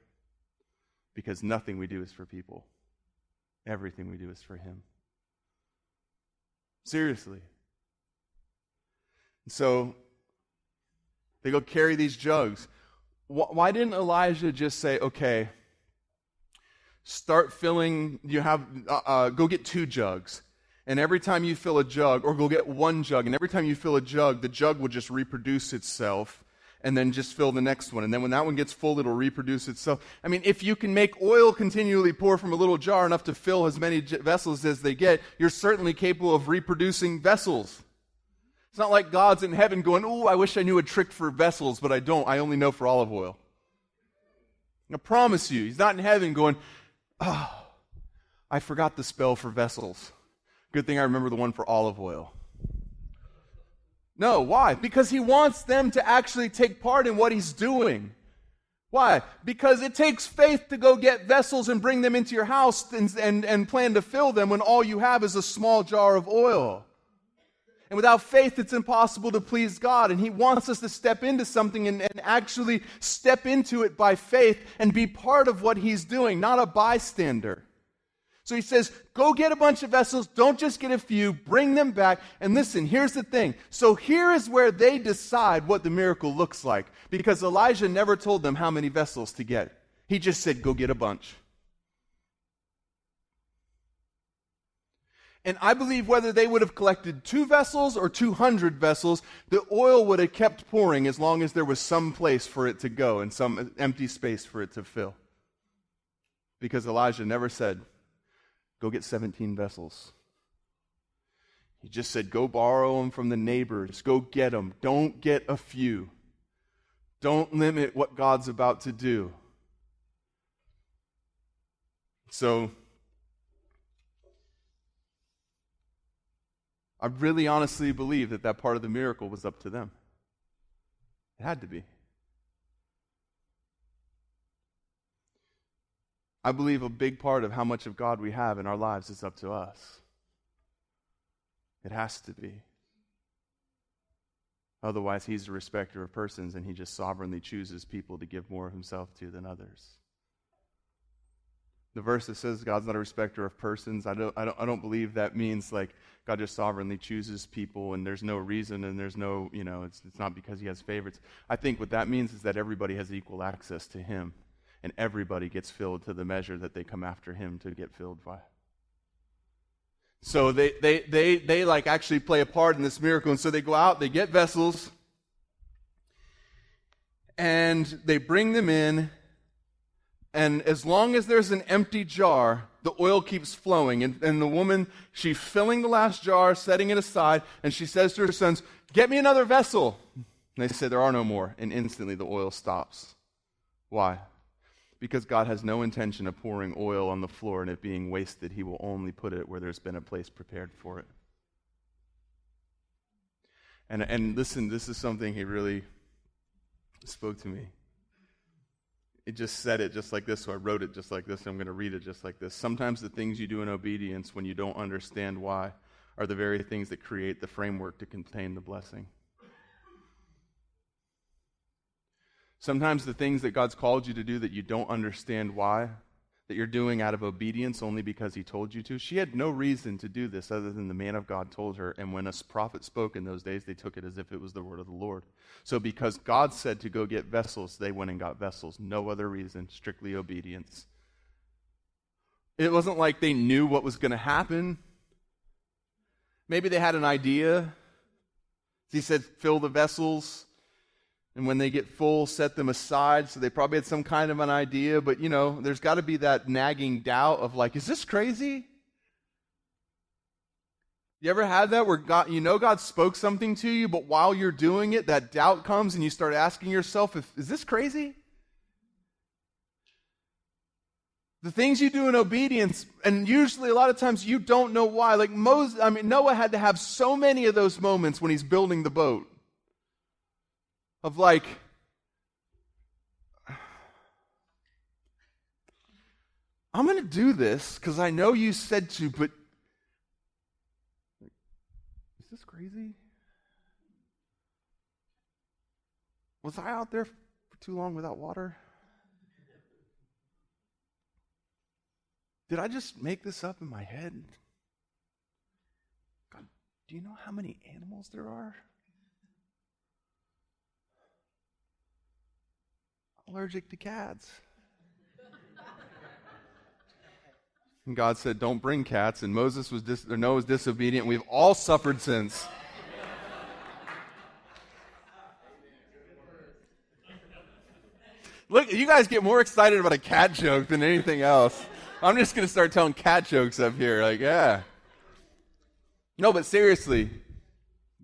Because nothing we do is for people. Everything we do is for him. Seriously. So they go carry these jugs. Why didn't Elijah just say, okay, start filling, you have, uh, uh, go get two jugs. And every time you fill a jug, or go get one jug, and every time you fill a jug, the jug will just reproduce itself and then just fill the next one. And then when that one gets full, it'll reproduce itself. I mean, if you can make oil continually pour from a little jar enough to fill as many vessels as they get, you're certainly capable of reproducing vessels. It's not like God's in heaven going, Oh, I wish I knew a trick for vessels, but I don't. I only know for olive oil. I promise you, He's not in heaven going, Oh, I forgot the spell for vessels. Good thing I remember the one for olive oil. No, why? Because he wants them to actually take part in what he's doing. Why? Because it takes faith to go get vessels and bring them into your house and, and, and plan to fill them when all you have is a small jar of oil. And without faith, it's impossible to please God. And He wants us to step into something and, and, actually step into it by faith and be part of what He's doing, not a bystander. So he says, go get a bunch of vessels. Don't just get a few. Bring them back. And listen, here's the thing. So here is where they decide what the miracle looks like. Because Elijah never told them how many vessels to get. He just said, go get a bunch. And I believe whether they would have collected two vessels or 200 vessels, the oil would have kept pouring as long as there was some place for it to go and some empty space for it to fill. Because Elijah never said, Go get 17 vessels. He just said, Go borrow them from the neighbors. Go get them. Don't get a few. Don't limit what God's about to do. So, I really honestly believe that that part of the miracle was up to them. It had to be. I believe a big part of how much of God we have in our lives is up to us. It has to be. Otherwise, he's a respecter of persons and he just sovereignly chooses people to give more of himself to than others. The verse that says God's not a respecter of persons, I don't, I don't, I don't believe that means like God just sovereignly chooses people and there's no reason and there's no, you know, it's, it's not because he has favorites. I think what that means is that everybody has equal access to him and everybody gets filled to the measure that they come after him to get filled by. So they, they, they, they like actually play a part in this miracle. And so they go out, they get vessels, and they bring them in. And as long as there's an empty jar, the oil keeps flowing. And, and the woman, she's filling the last jar, setting it aside, and she says to her sons, Get me another vessel. And they say, There are no more. And instantly the oil stops. Why? because God has no intention of pouring oil on the floor and it being wasted. He will only put it where there's been a place prepared for it. And, and listen, this is something he really spoke to me. It just said it just like this, so I wrote it just like this, and I'm going to read it just like this. Sometimes the things you do in obedience when you don't understand why are the very things that create the framework to contain the blessing. Sometimes the things that God's called you to do that you don't understand why, that you're doing out of obedience only because He told you to. She had no reason to do this other than the man of God told her. And when a prophet spoke in those days, they took it as if it was the word of the Lord. So because God said to go get vessels, they went and got vessels. No other reason, strictly obedience. It wasn't like they knew what was going to happen. Maybe they had an idea. He said, fill the vessels. And when they get full, set them aside. So they probably had some kind of an idea, but you know, there's got to be that nagging doubt of like, is this crazy? You ever had that where God, you know God spoke something to you, but while you're doing it, that doubt comes and you start asking yourself, if, is this crazy? The things you do in obedience, and usually a lot of times you don't know why. Like Moses, I mean, Noah had to have so many of those moments when he's building the boat of like, I'm going to do this because I know you said to, but is this crazy? Was I out there for too long without water? Did I just make this up in my head? God, do you know how many animals there are? Allergic to cats. And God said, Don't bring cats. And Moses was dis- or Noah was disobedient. We've all suffered since. Look, you guys get more excited about a cat joke than anything else. I'm just going to start telling cat jokes up here. Like, yeah. No, but seriously,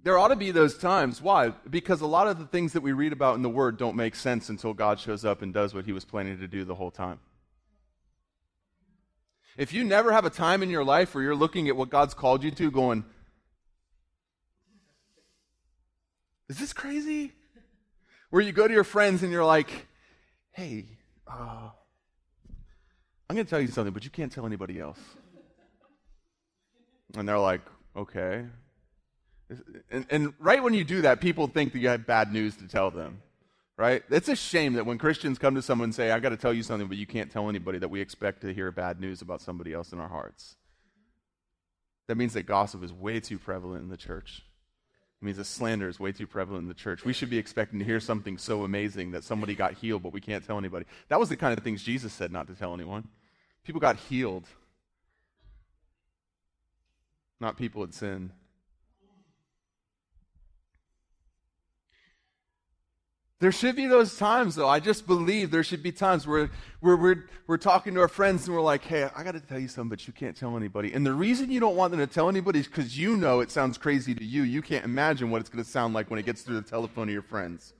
there ought to be those times. Why? Because a lot of the things that we read about in the Word don't make sense until God shows up and does what He was planning to do the whole time. If you never have a time in your life where you're looking at what God's called you to, going, Is this crazy? Where you go to your friends and you're like, Hey, uh, I'm going to tell you something, but you can't tell anybody else. And they're like, Okay. And, and, right when you do that, people think that you have bad news to tell them, right? It's a shame that when Christians come to someone and say, I've got to tell you something, but you can't tell anybody, that we expect to hear bad news about somebody else in our hearts. That means that gossip is way too prevalent in the church. It means that slander is way too prevalent in the church. We should be expecting to hear something so amazing that somebody got healed, but we can't tell anybody. That was the kind of things Jesus said not to tell anyone. People got healed, not people had sinned. There should be those times, though. I just believe there should be times where, where we're, we're talking to our friends and we're like, hey, I got to tell you something, but you can't tell anybody. And the reason you don't want them to tell anybody is because you know it sounds crazy to you. You can't imagine what it's going to sound like when it gets through the telephone to your friends.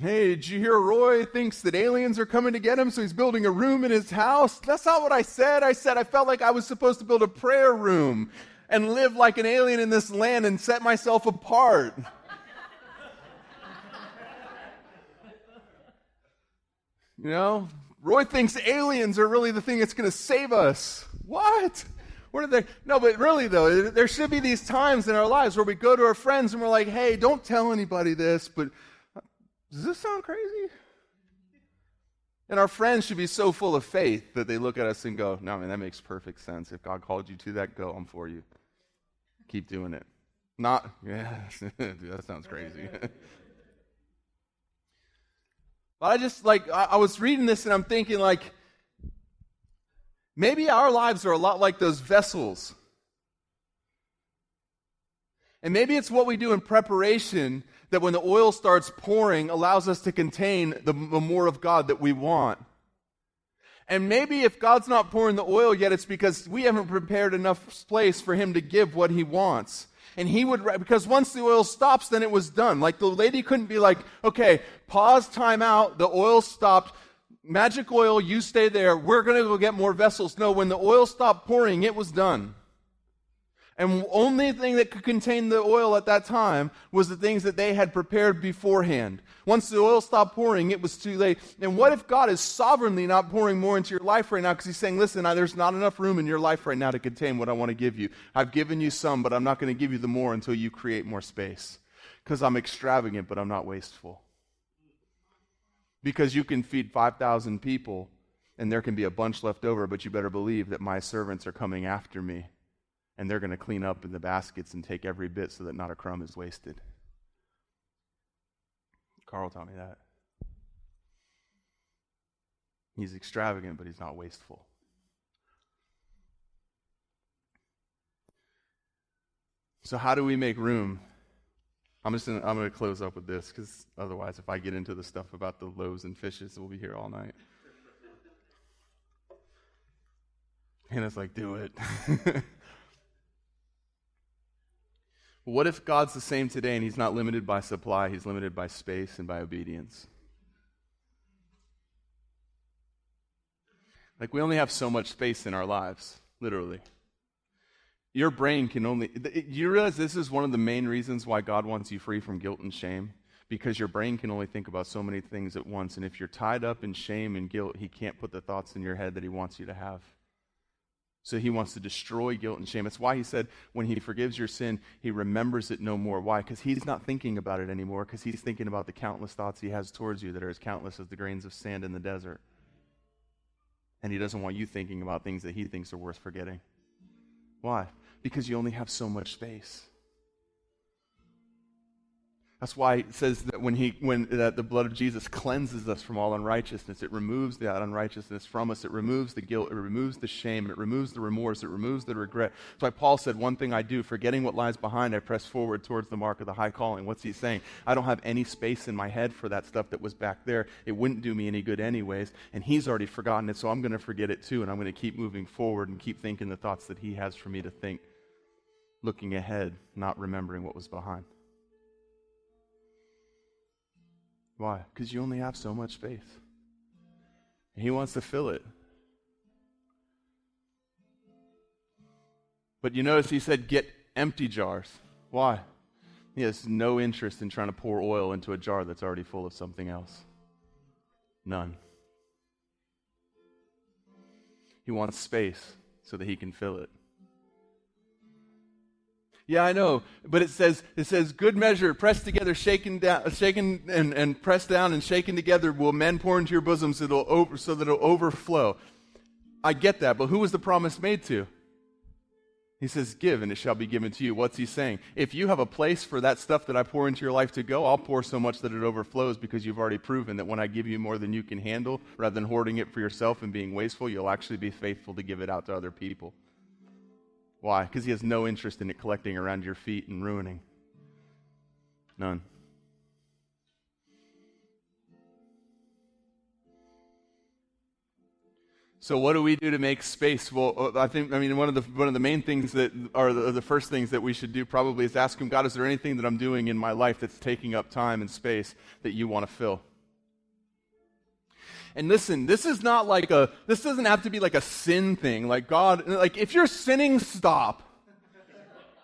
Hey, did you hear Roy thinks that aliens are coming to get him, so he's building a room in his house? That's not what I said. I said I felt like I was supposed to build a prayer room and live like an alien in this land and set myself apart. you know, Roy thinks aliens are really the thing that's going to save us. What? What are they? No, but really though, there should be these times in our lives where we go to our friends and we're like, "Hey, don't tell anybody this, but uh, does this sound crazy?" And our friends should be so full of faith that they look at us and go, No, man, that makes perfect sense. If God called you to that, go, I'm for you. Keep doing it. Not, yeah, that sounds crazy. but I just, like, I, I was reading this and I'm thinking, like, maybe our lives are a lot like those vessels. And maybe it's what we do in preparation that when the oil starts pouring allows us to contain the, the more of God that we want. And maybe if God's not pouring the oil yet, it's because we haven't prepared enough place for Him to give what He wants. And He would, because once the oil stops, then it was done. Like the lady couldn't be like, okay, pause, time out, the oil stopped, magic oil, you stay there, we're going to go get more vessels. No, when the oil stopped pouring, it was done. And only thing that could contain the oil at that time was the things that they had prepared beforehand. Once the oil stopped pouring, it was too late. And what if God is sovereignly not pouring more into your life right now because He's saying, listen, there's not enough room in your life right now to contain what I want to give you. I've given you some, but I'm not going to give you the more until you create more space. Because I'm extravagant, but I'm not wasteful. Because you can feed 5,000 people and there can be a bunch left over, but you better believe that my servants are coming after me and they're going to clean up in the baskets and take every bit so that not a crumb is wasted. Carl taught me that. He's extravagant, but he's not wasteful. So, how do we make room? I'm just gonna, I'm going to close up with this because otherwise, if I get into the stuff about the loaves and fishes, we'll be here all night. It's like, do it. What if God's the same today and He's not limited by supply, He's limited by space and by obedience? Like, we only have so much space in our lives, literally. Your brain can only. You realize this is one of the main reasons why God wants you free from guilt and shame? Because your brain can only think about so many things at once. And if you're tied up in shame and guilt, He can't put the thoughts in your head that He wants you to have. So he wants to destroy guilt and shame. That's why he said when he forgives your sin, he remembers it no more. Why? Because he's not thinking about it anymore, because he's thinking about the countless thoughts he has towards you that are as countless as the grains of sand in the desert. And he doesn't want you thinking about things that he thinks are worth forgetting. Why? Because you only have so much space. That's why it says that when, he, when that the blood of Jesus cleanses us from all unrighteousness, it removes that unrighteousness from us. It removes the guilt. It removes the shame. It removes the remorse. It removes the regret. That's why Paul said, One thing I do, forgetting what lies behind, I press forward towards the mark of the high calling. What's he saying? I don't have any space in my head for that stuff that was back there. It wouldn't do me any good, anyways. And he's already forgotten it, so I'm going to forget it too. And I'm going to keep moving forward and keep thinking the thoughts that he has for me to think, looking ahead, not remembering what was behind. Why? Because you only have so much space. And he wants to fill it. But you notice he said, get empty jars. Why? He has no interest in trying to pour oil into a jar that's already full of something else. None. He wants space so that he can fill it. Yeah, I know. But it says, it says, good measure, pressed together, shaken down, shaken and, and pressed down and shaken together will men pour into your bosoms it'll over, so that it'll overflow. I get that, but who was the promise made to? He says, Give, and it shall be given to you. What's he saying? If you have a place for that stuff that I pour into your life to go, I'll pour so much that it overflows because you've already proven that when I give you more than you can handle, rather than hoarding it for yourself and being wasteful, you'll actually be faithful to give it out to other people. Why? Because he has no interest in it collecting around your feet and ruining. None. So what do we do to make space? Well, uh, I think I mean one of the one of the main things that are the, the, first things that we should do probably is ask him, God, is there anything that I'm doing in my life that's taking up time and space that you want to fill? And listen, this is not like a, this doesn't have to be like a sin thing. Like God, like if you're sinning, stop.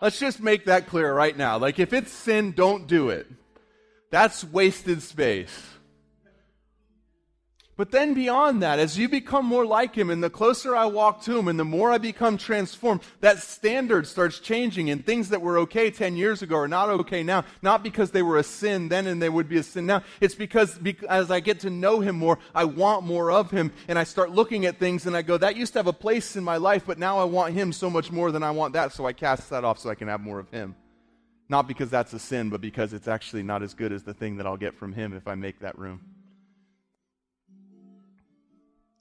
Let's just make that clear right now. Like if it's sin, don't do it. That's wasted space. But then beyond that, as you become more like Him and the closer I walk to Him and the more I become transformed, that standard starts changing and things that were okay 10 years ago are not okay now. Not because they were a sin then and they would be a sin now. It's because as I get to know Him more, I want more of Him and I start looking at things and I go, that used to have a place in my life, but now I want Him so much more than I want that. So I cast that off so I can have more of Him. Not because that's a sin, but because it's actually not as good as the thing that I'll get from Him if I make that room.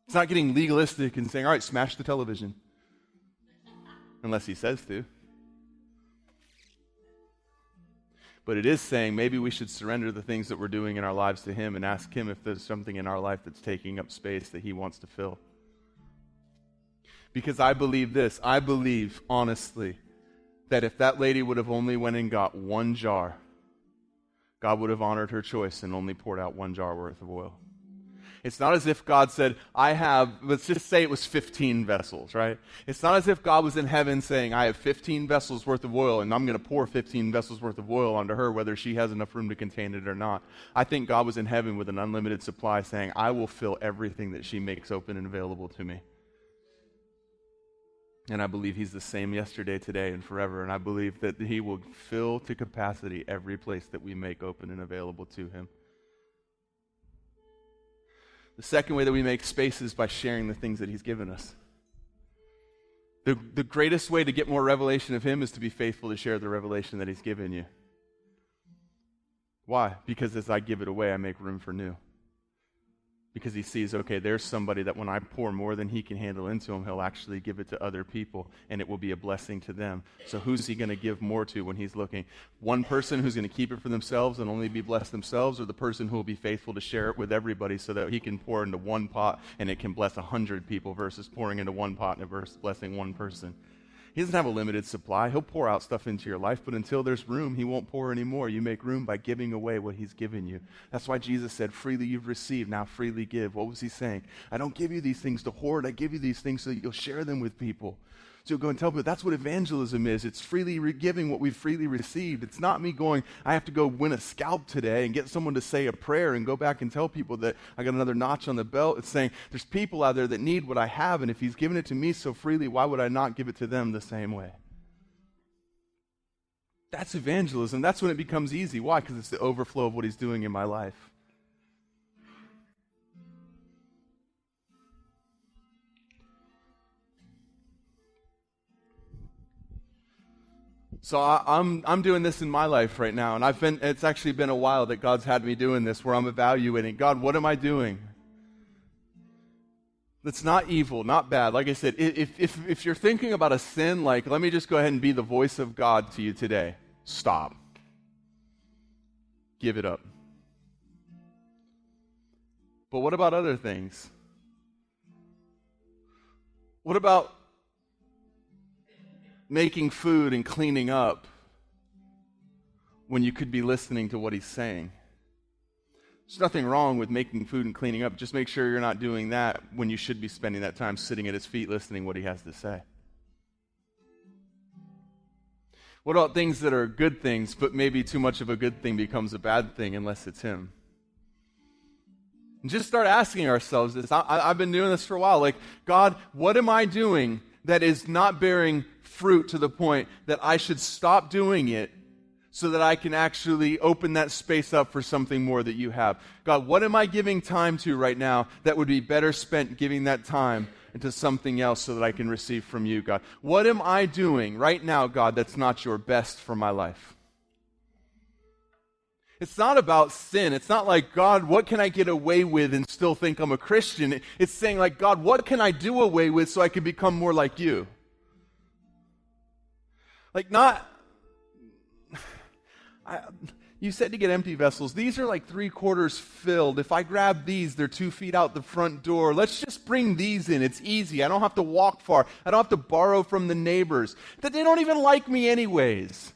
It's not getting legalistic and saying, all right, smash the television. Unless he says to. But it is saying maybe we should surrender the things that we're doing in our lives to him and ask him if there's something in our life that's taking up space that he wants to fill. Because I believe this. I believe, honestly, that if that lady would have only went and got one jar, God would have honored her choice and only poured out one jar worth of oil. It's not as if God said, I have, let's just say it was 15 vessels, right? It's not as if God was in heaven saying, I have 15 vessels worth of oil and I'm going to pour 15 vessels worth of oil onto her, whether she has enough room to contain it or not. I think God was in heaven with an unlimited supply saying, I will fill everything that she makes open and available to me. And I believe He's the same yesterday, today, and forever. And I believe that He will fill to capacity every place that we make open and available to Him. The second way that we make space is by sharing the things that He's given us. The, the greatest way to get more revelation of Him is to be faithful to share the revelation that He's given you. Why? Because as I give it away, I make room for new because he sees, okay, there's somebody that when I pour more than he can handle into him, he'll actually give it to other people and it will be a blessing to them. So who's he going to give more to when he's looking? One person who's going to keep it for themselves and only be blessed themselves, or the person who will be faithful to share it with everybody so that he can pour into one pot and it can bless a hundred people versus pouring into one pot and blessing one person? He doesn't have a limited supply. He'll pour out stuff into your life, but until there's room, He won't pour anymore. You make room by giving away what He's given you. That's why Jesus said, Freely you've received, now freely give. What was He saying? I don't give you these things to hoard, I give you these things so that you'll share them with people. So go and tell people that's what evangelism is. It's freely re- giving what we've freely received. It's not me going, I have to go win a scalp today and get someone to say a prayer and go back and tell people that I got another notch on the belt. It's saying there's people out there that need what I have, and if He's given it to me so freely, why would I not give it to them the same way? That's evangelism. That's when it becomes easy. Why? Because it's the overflow of what He's doing in my life. So I, am I'm, I'm doing this in my life right now, and I've been. It's actually been a while that God's had me doing this, where I'm evaluating God. What am I doing? That's not evil, not bad. Like I said, if if if you're thinking about a sin, like let me just go ahead and be the voice of God to you today. Stop. Give it up. But what about other things? What about making food and cleaning up when you could be listening to what he's saying. There's nothing wrong with making food and cleaning up. Just make sure you're not doing that when you should be spending that time sitting at his feet listening what he has to say. What about things that are good things, but maybe too much of a good thing becomes a bad thing unless it's him? And just start asking ourselves this. I, have been doing this for a while. Like, God, what am I doing that is not bearing fruit to the point that I should stop doing it so that I can actually open that space up for something more that you have. God, what am I giving time to right now that would be better spent giving that time into something else so that I can receive from you, God? What am I doing right now, God, that's not your best for my life? It's not about sin. It's not like, God, what can I get away with and still think I'm a Christian? It's saying, like, God, what can I do away with so I can become more like you? Like, not. I, you said to get empty vessels. These are like three quarters filled. If I grab these, they're two feet out the front door. Let's just bring these in. It's easy. I don't have to walk far. I don't have to borrow from the neighbors. That they don't even like me, anyways.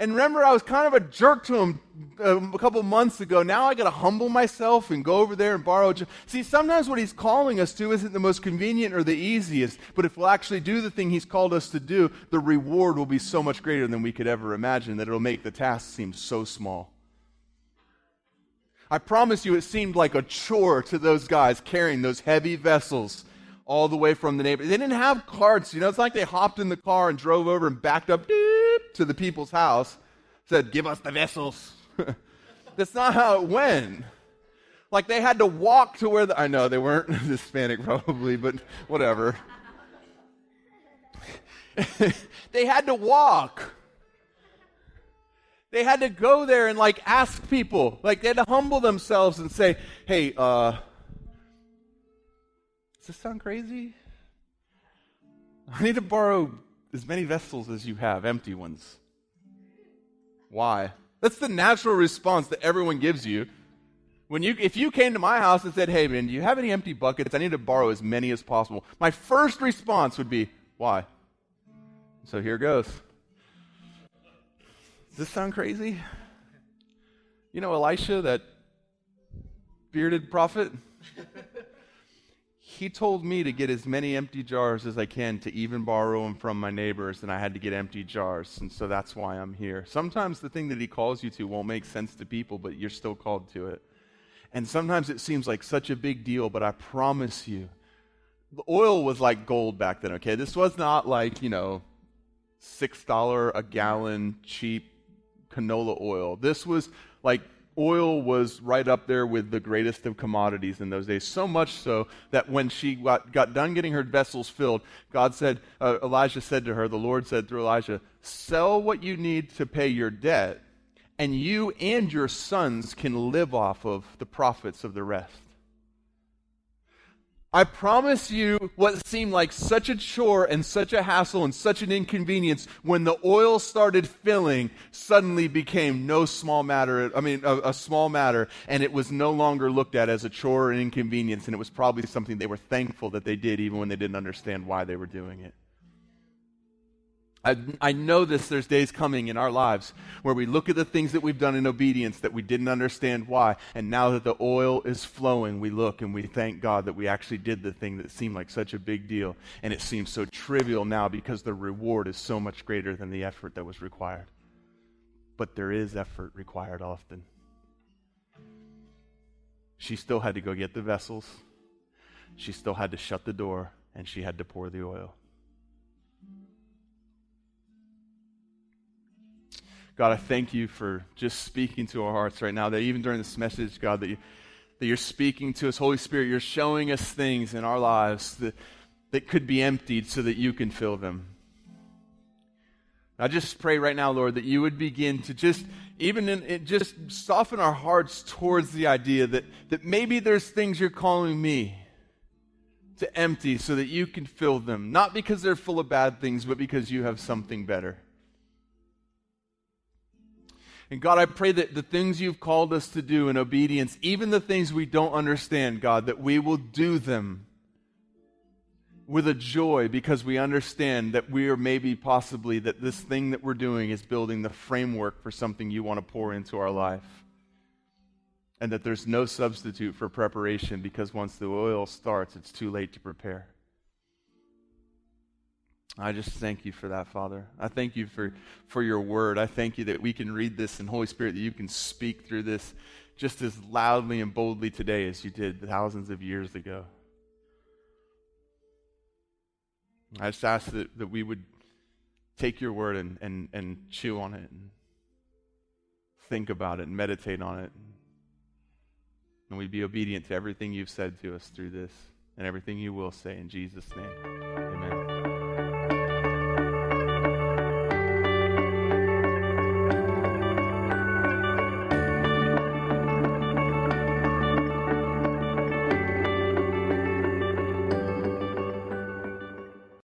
And remember, I was kind of a jerk to him um, a couple months ago. Now I got to humble myself and go over there and borrow. See, sometimes what he's calling us to isn't the most convenient or the easiest, but if we'll actually do the thing he's called us to do, the reward will be so much greater than we could ever imagine that it'll make the task seem so small. I promise you, it seemed like a chore to those guys carrying those heavy vessels all the way from the neighbor. They didn't have carts, you know. It's like they hopped in the car and drove over and backed up to the people's house, said, Give us the vessels. That's not how it went. Like they had to walk to where the, I know they weren't Hispanic probably, but whatever. they had to walk. They had to go there and like ask people. Like they had to humble themselves and say, "Hey, uh does this sound crazy? I need to borrow as many vessels as you have, empty ones. Why? That's the natural response that everyone gives you. When you, if you came to my house and said, hey, man, do you have any empty buckets? I need to borrow as many as possible. My first response would be, why? So here goes. Does this sound crazy? You know Elisha, that bearded prophet? he told me to get as many empty jars as I can to even borrow them from my neighbors, and I had to get empty jars. And so that's why I'm here. Sometimes the thing that he calls you to won't make sense to people, but you're still called to it. And sometimes it seems like such a big deal, but I promise you, the oil was like gold back then, okay? This was not like, you know, $6 a gallon cheap canola oil. This was like oil was right up there with the greatest of commodities in those days. So much so that when she got, got done getting her vessels filled, God said, uh, Elijah said to her, the Lord said through Elijah, sell what you need to pay your debt, and you and your sons can live off of the profits of the rest. I promise you, what seemed like such a chore and such a hassle and such an inconvenience, when the oil started filling, suddenly became no small matter. I mean, a, a, small matter, and it was no longer looked at as a chore and inconvenience, and it was probably something they were thankful that they did, even when they didn't understand why they were doing it. I, I know this, there's days coming in our lives where we look at the things that we've done in obedience that we didn't understand why. And now that the oil is flowing, we look and we thank God that we actually did the thing that seemed like such a big deal. And it seems so trivial now because the reward is so much greater than the effort that was required. But there is effort required often. She still had to go get the vessels, she still had to shut the door, and she had to pour the oil. God, I thank you for just speaking to our hearts right now, that even during this message, God, that, you, that you're speaking to us. Holy Spirit, you're showing us things in our lives that, that could be emptied so that you can fill them. I just pray right now, Lord, that you would begin to just, even in, it, just soften our hearts towards the idea that, that maybe there's things you're calling me to empty so that you can fill them. Not because they're full of bad things, but because you have something better. And God, I pray that the things you've called us to do in obedience, even the things we don't understand, God, that we will do them with a joy because we understand that we are maybe possibly that this thing that we're doing is building the framework for something you want to pour into our life. And that there's no substitute for preparation because once the oil starts, it's too late to prepare. I just thank you for that, Father. I thank you for, for your word. I thank you that we can read this and Holy Spirit, that you can speak through this just as loudly and boldly today as you did thousands of years ago. I just ask that, that we would take your word and, and, and chew on it and think about it and meditate on it. And we'd be obedient to everything you've said to us through this and everything you will say in Jesus' name. Amen.